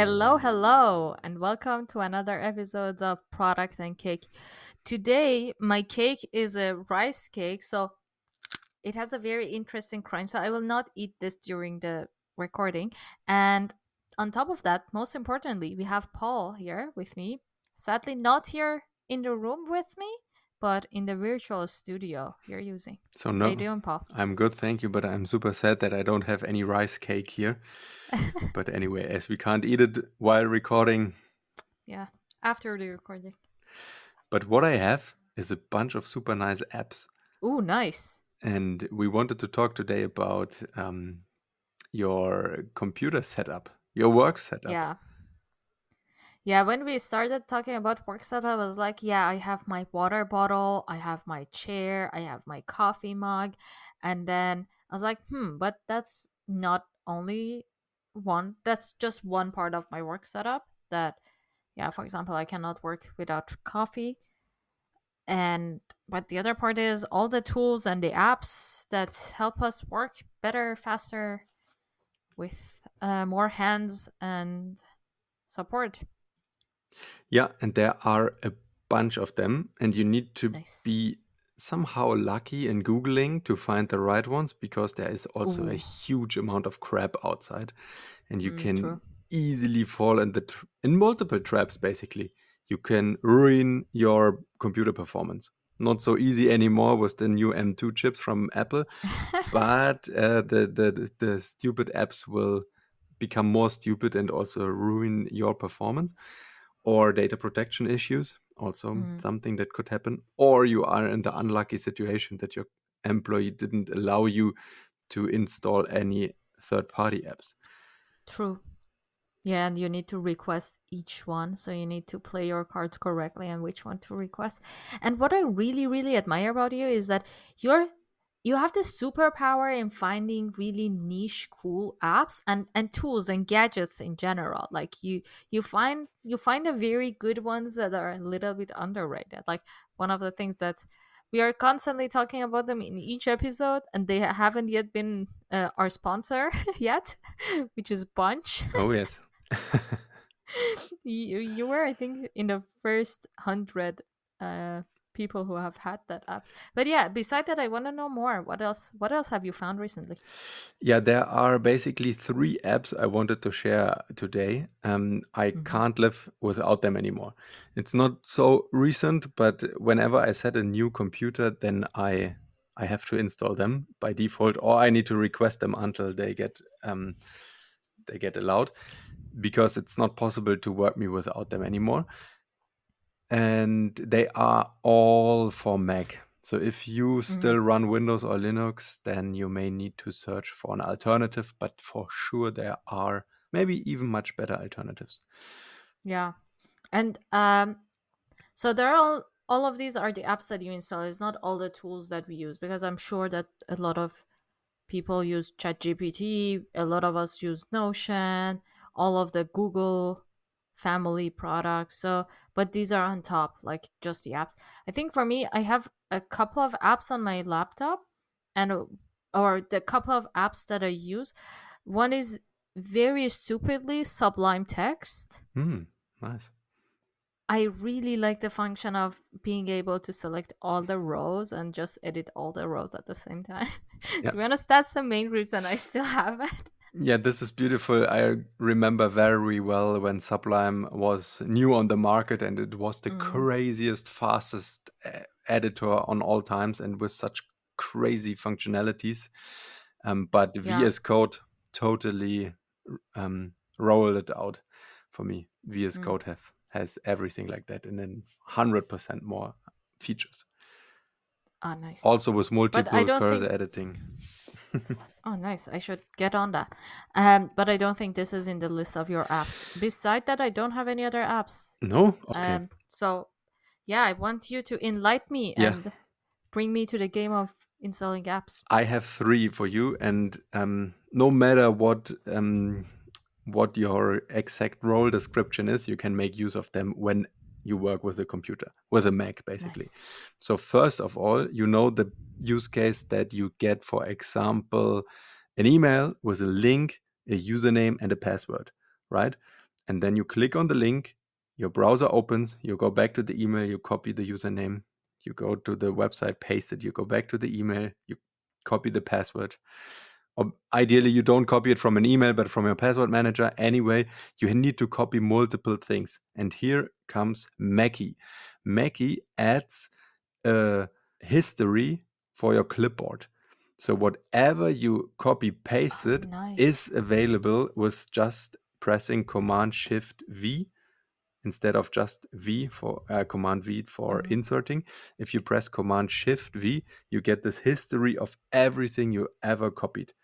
Hello, hello, and welcome to another episode of Product and Cake. Today, my cake is a rice cake, so it has a very interesting crunch. So I will not eat this during the recording. And on top of that, most importantly, we have Paul here with me. Sadly, not here in the room with me, but in the virtual studio you're using. So How you no, doing, Paul? I'm good, thank you, but I'm super sad that I don't have any rice cake here. But anyway, as we can't eat it while recording, yeah, after the recording. but what I have is a bunch of super nice apps. Ooh, nice. And we wanted to talk today about um, your computer setup, your work setup. Yeah. Yeah, when we started talking about work setup, I was like, yeah, I have my water bottle, I have my chair, I have my coffee mug. And then I was like, hmm, but that's not only one, that's just one part of my work setup. That, yeah, for example, I cannot work without coffee. And, but the other part is all the tools and the apps that help us work better, faster, with uh, more hands and support. Yeah, and there are a bunch of them, and you need to Nice. be somehow lucky in Googling to find the right ones because there is also a Ooh. huge amount of crap outside, and you Mm, can true. easily fall in the tr- in multiple traps. Basically, you can ruin your computer performance. Not so easy anymore with the new M2 chips from Apple, but uh, the, the the the stupid apps will become more stupid and also ruin your performance or data protection issues also Mm. something that could happen or you are in the unlucky situation that your employee didn't allow you to install any third party apps True. Yeah, and you need to request each one. So you need to play your cards correctly and which one to request. And what I really, really admire about you is that you're you have this superpower in finding really niche cool apps and and tools and gadgets in general. Like you you find you find the very good ones that are a little bit underrated. Like one of the things that we are constantly talking about them in each episode and they haven't yet been uh, our sponsor yet which is bunch. Oh yes. You, you were i think in the first hundred uh people who have had that app. But yeah beside that i want to know more. What else what else have you found recently? Yeah there are basically three apps i wanted to share today. Um, i Mhm. can't live without them anymore. It's not so recent but whenever i set a new computer then i i have to install them by default or i need to request them until they get um, they get allowed because it's not possible to work me without them anymore and they are all for mac. So if you still run windows or linux then you may need to search for an alternative but for sure there are maybe even much better alternatives. Yeah. And um so there are all all of these are the apps that you install. It's not all the tools that we use because i'm sure that a lot of people use ChatGPT, a lot of us use Notion, all of the Google family products. So, but these are on top, like just the apps. I think for me, I have a couple of apps on my laptop and or the couple of apps that I use. One is very stupidly Sublime Text. Hmm, nice I really like the function of being able to select all the rows and just edit all the rows at the same time. Yeah. to be honest, that's the main reason I still have it. Yeah this is beautiful i remember very well when sublime was new on the market and it was the Mm. craziest fastest editor on all times and with such crazy functionalities um, but Yeah. vs code totally um, rolled it out for me vs Mm. code have has everything like that and then 100% more features Oh, nice. also with multiple cursor think- editing oh, nice. I should get on that. Um, but I don't think this is in the list of your apps. Beside that, I don't have any other apps. no okay Um, so yeah, I want you to enlighten me Yeah. and bring me to the game of installing apps. I have three for you, and um, no matter what um, what your exact role description is, you can make use of them when you work with a computer, with a Mac, basically. Nice. So first of all, you know the use case that you get, for example, an email with a link, a username, and a password, right? and then you click on the link, your browser opens, you go back to the email, you copy the username, you go to the website, paste it, you go back to the email, you copy the password. Or ideally, you don't copy it from an email, but from your password manager. Anyway, you need to copy multiple things. And here comes Maccy. Maccy adds a history for your clipboard. So whatever you copy pasted Oh, nice. is available with just pressing Command Shift V instead of just V for uh, Command V for Mhm. inserting. If you press Command Shift V, you get this history of everything you ever copied.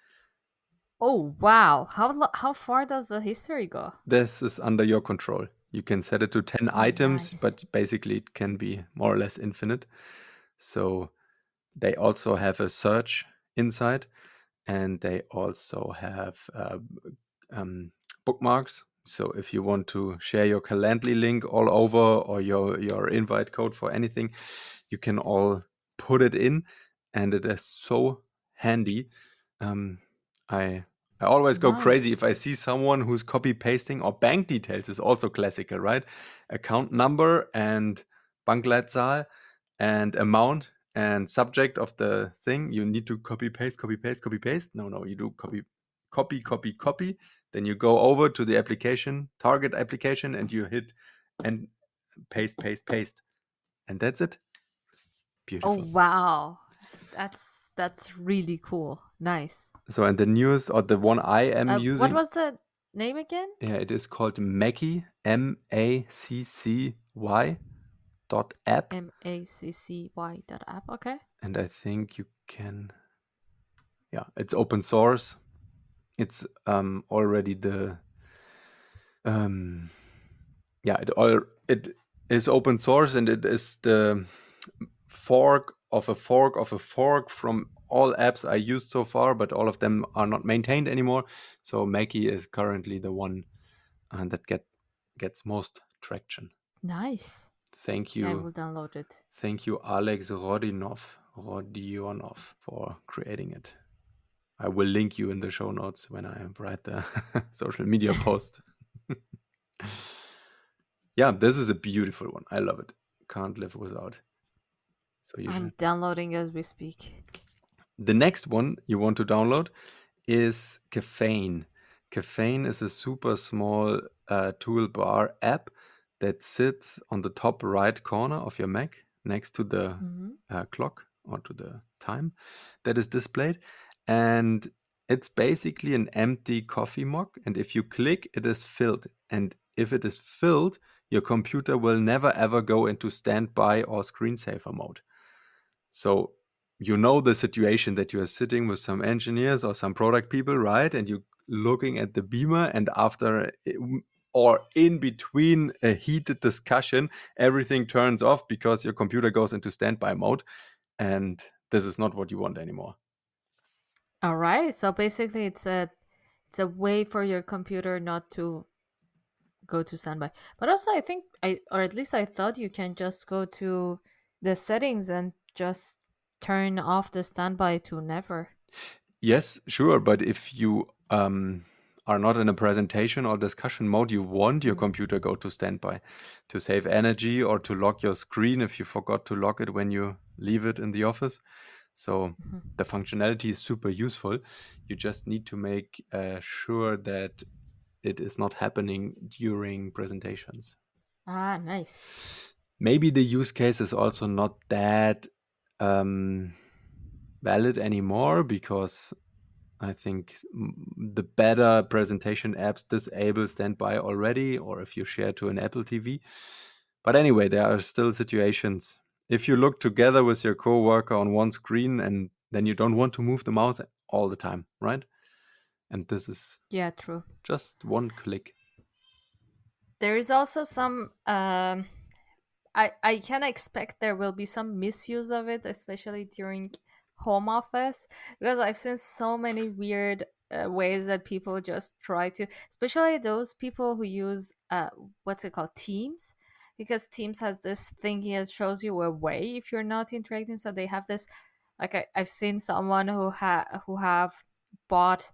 Oh wow! How how far does the history go? This is under your control. You can set it to 10 Oh, items, nice. but basically it can be more or less infinite. So they also have a search inside and they also have uh, um, bookmarks. So if you want to share your Calendly link all over or your, your invite code for anything, you can all put it in and it is so handy. Um, I I always go crazy if I see someone who's copy pasting or bank details is also classical, right? Account number and Bankleitzahl and amount and subject of the thing. You need to copy paste, copy paste, copy paste. No, no, you do copy, copy, copy, copy. Then you go over to the application, target application, and you hit and paste, paste, paste, and that's it. Beautiful. Oh wow! That's that's really cool. Nice. So, and the newest or the one I am Uh, using, what was the name again? yeah, it is called Maccy, M A C C Y dot app, M A C C Y dot app. Okay. and I think you can, yeah, it's open source. It's um already the, um, yeah, it all it is open source and it is the fork of a fork of a fork from all apps I used so far, but all of them are not maintained anymore. So Maccy is currently the one uh, that get gets most traction. Nice. Thank you. I will download it. thank you, Alex Rodionov, Rodionov, for creating it. I will link you in the show notes when I write the social media post. yeah, this is a beautiful one. I love it. Can't live without. So you should I'm downloading as we speak. The next one you want to download is Caffeine. Caffeine is a super small uh, toolbar app that sits on the top right corner of your Mac next to the hmm uh, clock or to the time that is displayed. And it's basically an empty coffee mug. And if you click, it is filled. And if it is filled, your computer will never ever go into standby or screensaver mode. So you know the situation that you are sitting with some engineers or some product people, right? And you're looking at the beamer, and after or in between a heated discussion, everything turns off because your computer goes into standby mode, and this is not what you want anymore. All right. So basically, it's a it's a way for your computer not to go to standby. But also, I think I or at least I thought you can just go to the settings and just turn off the standby to never. Yes, sure, but if you um, are not in a presentation or discussion mode, you want your Mm. computer go to standby to save energy or to lock your screen if you forgot to lock it when you leave it in the office. So Mhm. the functionality is super useful. You just need to make uh, sure that it is not happening during presentations. Ah, nice. Maybe the use case is also not that um, valid anymore because I think the better presentation apps disable standby already, or if you share to an Apple TV. But anyway, there are still situations. If you look together with your coworker on one screen and then you don't want to move the mouse all the time, right? And this is Yeah, true. just one click. There is also some. Um, I I can expect there will be some misuse of it, especially during home office, because I've seen so many weird uh, ways that people just try to, especially those people who use uh, what's it called, Teams, because Teams has this thingy that shows you a way if you're not interacting. So they have this, like I, I've seen someone who ha who have bought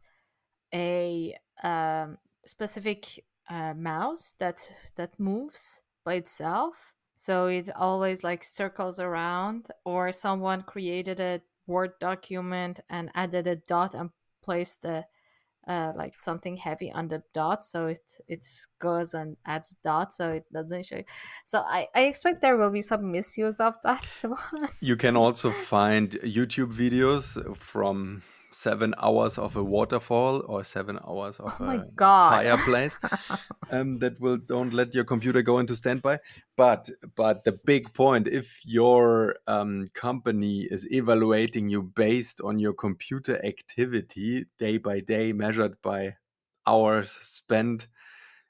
a um, specific a mouse that that moves by itself so it always like circles around or someone created a word document and added a dot and placed a uh, like something heavy on the dot so it it goes and adds dot so it doesn't show you. so I, I expect there will be some misuse of that You can also find YouTube videos from seven hours of a waterfall or seven hours of Oh my a God. fireplace um, that will don't let your computer go into standby. But but the big point, if your um, company is evaluating you based on your computer activity day by day, measured by hours spent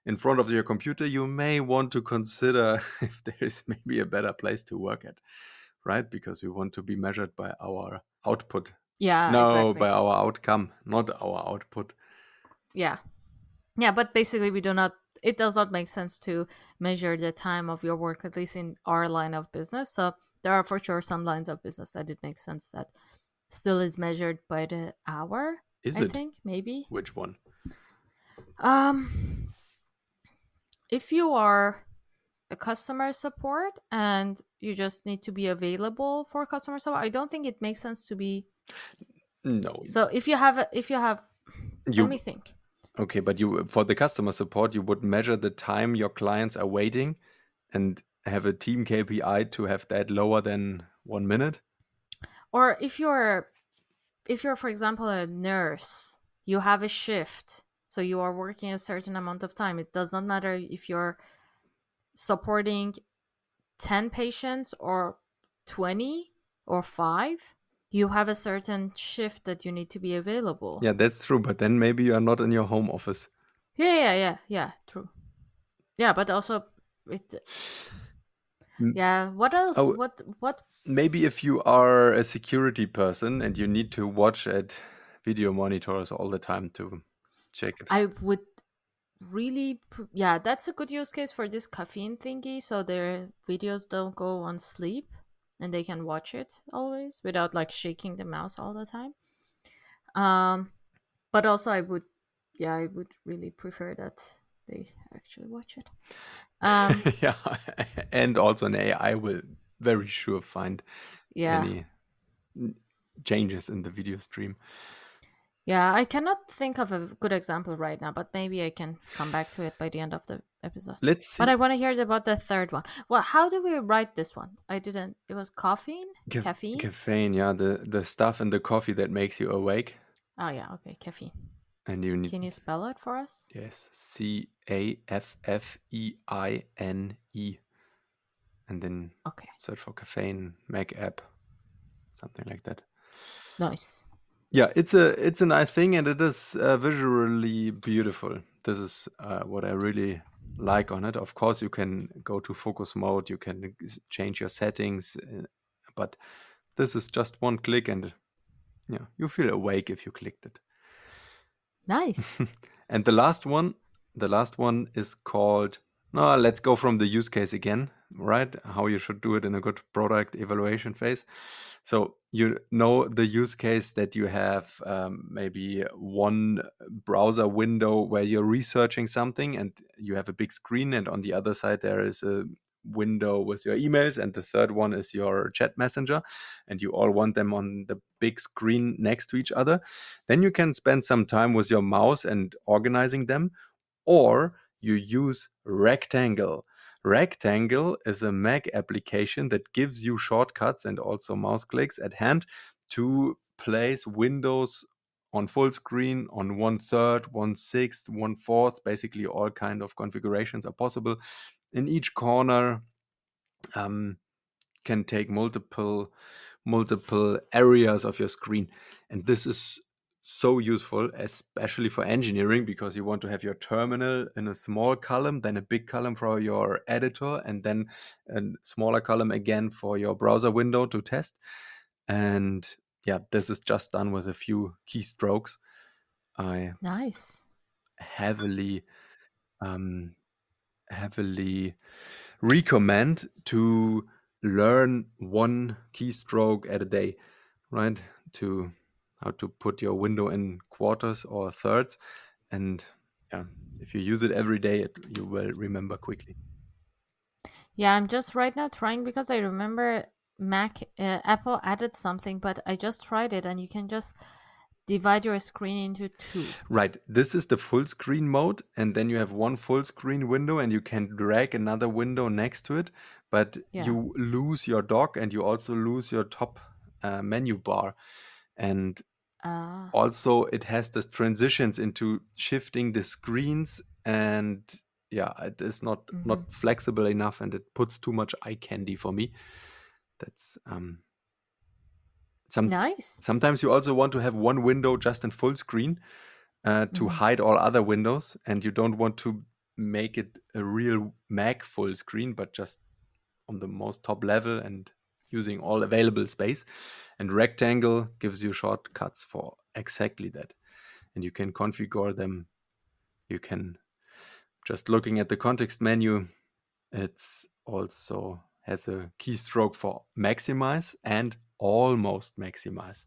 in front of your computer, you may want to consider if there is maybe a better place to work at, right? Because we want to be measured by our output yeah no, exactly. by our outcome, not our output. yeah yeah but basically we do not it does not make sense to measure the time of your work at least in our line of business so there are for sure some lines of business that it makes sense that still is measured by the hour Is i it? think maybe Which one? um if you are a customer support and you just need to be available for customer support i don't think it makes sense to be No. so if you have a, if you have You let me think okay, but you for the customer support, you would measure the time your clients are waiting, and have a team KPI to have that lower than one minute. or if you're if you're for example a nurse you have a shift so you are working a certain amount of time it does not matter if you're supporting 10 patients or 20 or 5 you have a certain shift that you need to be available Yeah, that's true. But then maybe you are not in your home office. yeah yeah yeah yeah true yeah but also it yeah what else Oh. what what Maybe if you are a security person and you need to watch at video monitors all the time to check if I would really, yeah, that's a good use case for this caffeine thingy. So their videos don't go on sleep and they can watch it always without like shaking the mouse all the time. Um, but also I would, yeah, I would really prefer that they actually watch it. Um, yeah, and also an AI will very sure find yeah, any changes in the video stream. Yeah, I cannot think of a good example right now, but maybe I can come back to it by the end of the episode. Let's see. But I want to hear about the third one. Well, how do we write this one? I didn't. It was caffeine. Ca- caffeine. Caffeine, yeah, the the stuff in the coffee that makes you awake, oh yeah. Okay. Caffeine. and you need Can you spell it for us? yes, C A F F E I N E, and then Okay. search for caffeine Mac app, something like that. Nice. Yeah, it's a it's a nice thing, and it is uh, visually beautiful. This is uh, what I really like on it. Of course, you can go to focus mode, you can change your settings, uh, but this is just one click, and yeah, you feel awake if you clicked it. Nice. and the last one, the last one is called. No, let's go from the use case again, right? How you should do it in a good product evaluation phase. So you know the use case that you have um, maybe one browser window where you're researching something, and you have a big screen, and on the other side there is a window with your emails, and the third one is your chat messenger, and you all want them on the big screen next to each other. Then you can spend some time with your mouse and organizing them, or you use Rectangle. Rectangle is a Mac application that gives you shortcuts and also mouse clicks at hand to place windows on full screen on one third, one sixth, one fourth. Basically, all kind of configurations are possible. In each corner, um, can take multiple multiple areas of your screen, and this is so useful, especially for engineering, because you want to have your terminal in a small column, then a big column for your editor, and then a smaller column again for your browser window to test. And yeah, this is just done with a few keystrokes. I nice. heavily, um, heavily recommend to learn one keystroke at a day, right? To how to put your window in quarters or thirds and yeah, if you use it every day, it, you will remember quickly. Yeah, I'm just right now trying because I remember Mac uh, Apple added something, but I just tried it and you can just divide your screen into two. Right. This is the full screen mode, and then you have one full screen window, and you can drag another window next to it. But Yeah. you lose your dock, and you also lose your top uh, menu bar. And Ah, also, it has this transitions into shifting the screens, and yeah, it is not mhm. not flexible enough, and it puts too much eye candy for me. That's um some nice. sometimes you also want to have one window just in full screen uh, to Mhm. hide all other windows and you don't want to make it a real mac full screen but just on the most top level and using all available space and rectangle gives you shortcuts for exactly that. And you can configure them. You can just looking at the context menu it's also has a keystroke for maximize and almost maximize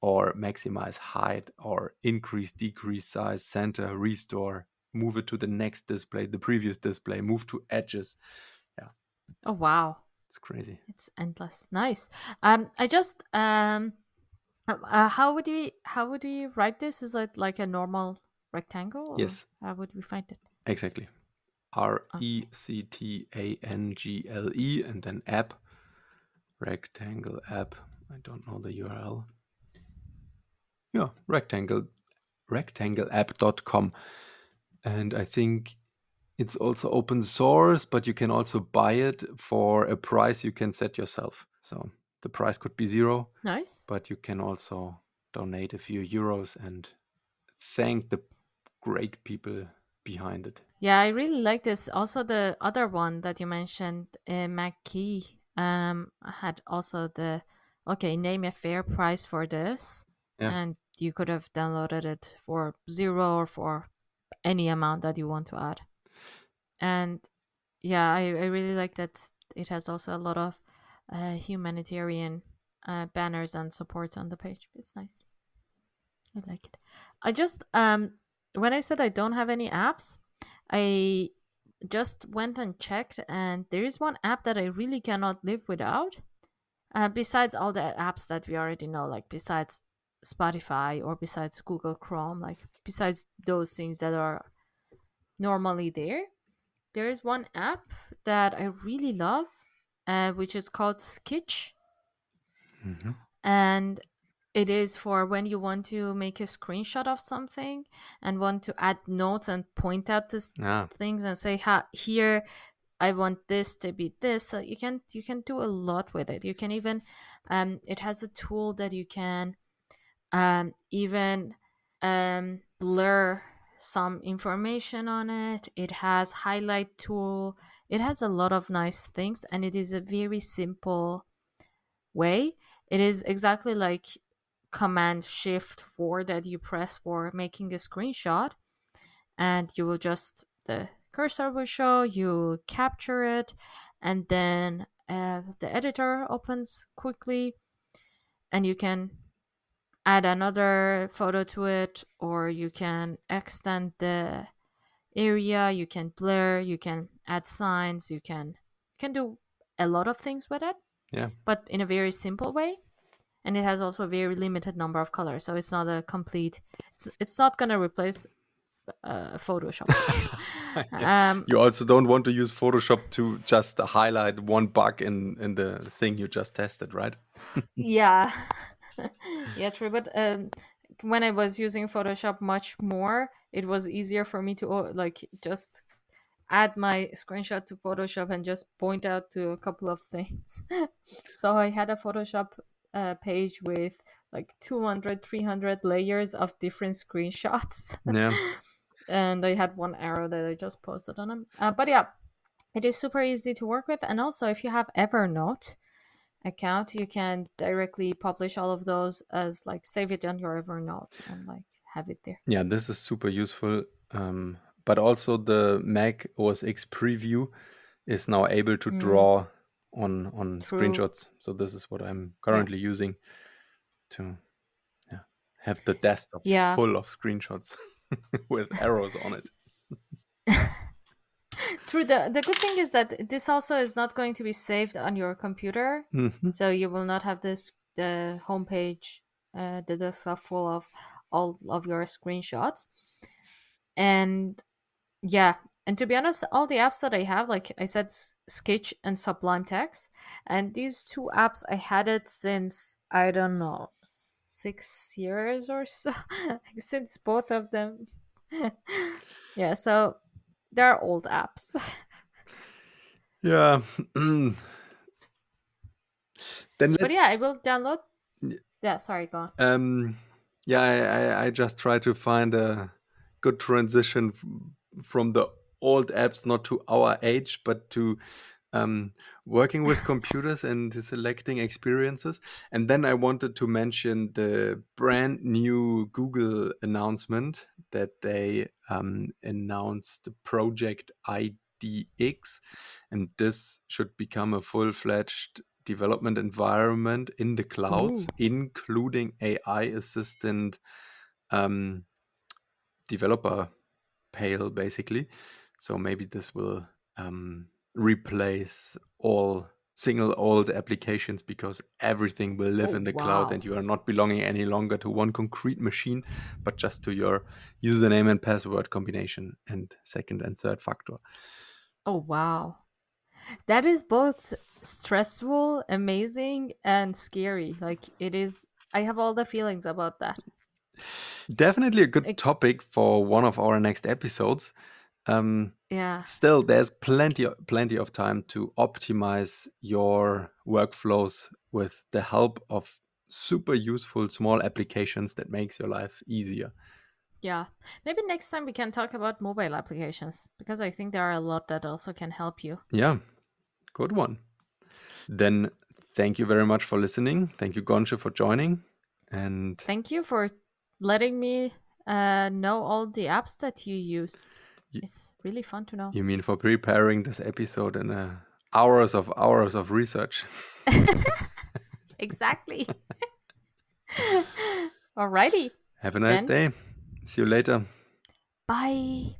or maximize height or increase decrease size center restore move it to the next display the previous display move to edges. Yeah. Oh wow, it's crazy it's endless. Nice. Um, I just um, uh, uh, how would we how would we write this? Is it like a normal rectangle? yes How would we find it? exactly r e c t a n g l e and then app rectangle app i don't know the url yeah rectangle rectangleapp.com and i think it's also open source but you can also buy it for a price you can set yourself so the price could be zero Nice. but you can also donate a few euros and thank the great people behind it Yeah, I really like this. Also, the other one that you mentioned, uh, Maccy, um, had also the okay, name a fair price for this, Yeah. and you could have downloaded it for zero or for any amount that you want to add. And yeah, I, I really like that it has also a lot of uh, humanitarian uh, banners and supports on the page. It's nice. I like it. I just um when I said I don't have any apps, I just went and checked, and there is one app that I really cannot live without. Uh, besides all the apps that we already know, like besides Spotify or besides Google Chrome, like besides those things that are normally there, there is one app that I really love, uh, which is called Skitch. Mhm. and it is for when you want to make a screenshot of something and want to add notes and point out this ah. things and say ha here i want this to be this. So you can you can do a lot with it. You can even um it has a tool that you can um even um blur some information on it. It has highlight tool. It has a lot of nice things and it is a very simple way. It is exactly like command shift 4 that you press for making a screenshot and you will just the cursor will show you will capture it and then uh, the editor opens quickly and you can add another photo to it or you can extend the area you can blur you can add signs you can you can do a lot of things with it yeah. but in a very simple way and it has also a very limited number of colors so it's not a complete it's, it's not going to replace uh, photoshop. Yeah. um, you also don't want to use photoshop to just highlight one bug in in the thing you just tested right? Yeah yeah true but um, when i was using photoshop much more it was easier for me to like just add my screenshot to photoshop and just point out to a couple of things. So i had a photoshop uh, page with like 200 300 layers of different screenshots. Yeah. And I had one arrow that I just posted on them. Uh, but yeah, it is super easy to work with, and also if you have Evernote account, you can directly publish all of those as like save it on your Evernote and like have it there. yeah this is super useful um, but also the mac os x preview is now able to Mm. draw on on True. screenshots so this is what i'm currently using to yeah, have the desktop Yeah. full of screenshots with arrows on it. True. The the good thing is that this also is not going to be saved on your computer, Mhm. so you will not have this the homepage, uh, the desktop full of all of your screenshots. And yeah, and to be honest, all the apps that I have, like I said, Sketch and Sublime Text, and these two apps, I had it since I don't know six years or so, since both of them. yeah, so they're old apps. Yeah. then let's. but yeah, I will download. Yeah, sorry, go on. Um, yeah, I, I, I just try to find a good transition f- from the old apps, not to our age, but to um, working with computers and selecting experiences. And then I wanted to mention the brand new Google announcement that they um, announced the Project IDX. And this should become a full fledged development environment in the clouds, Ooh. including AI assistant um, developer pale, basically. So maybe this will um, replace all single old applications because everything will live Oh, in the cloud and you are not belonging any longer to one concrete machine, but just to your username and password combination and second and third factor. Oh, wow. That is both stressful, amazing, and scary. Like, it is. I have all the feelings about that. Definitely a good topic for one of our next episodes. Um, Yeah. still, there's plenty of, plenty of time to optimize your workflows with the help of super useful small applications that makes your life easier. Yeah. Maybe next time we can talk about mobile applications because I think there are a lot that also can help you. Yeah, good one. Then thank you very much for listening. Thank you, Gonsche, for joining. And Thank you for letting me uh, know all the apps that you use. It's really fun to know. you mean for preparing this episode and uh, hours of hours of research. exactly. Alrighty. Have a nice Then- day. See you later. Bye.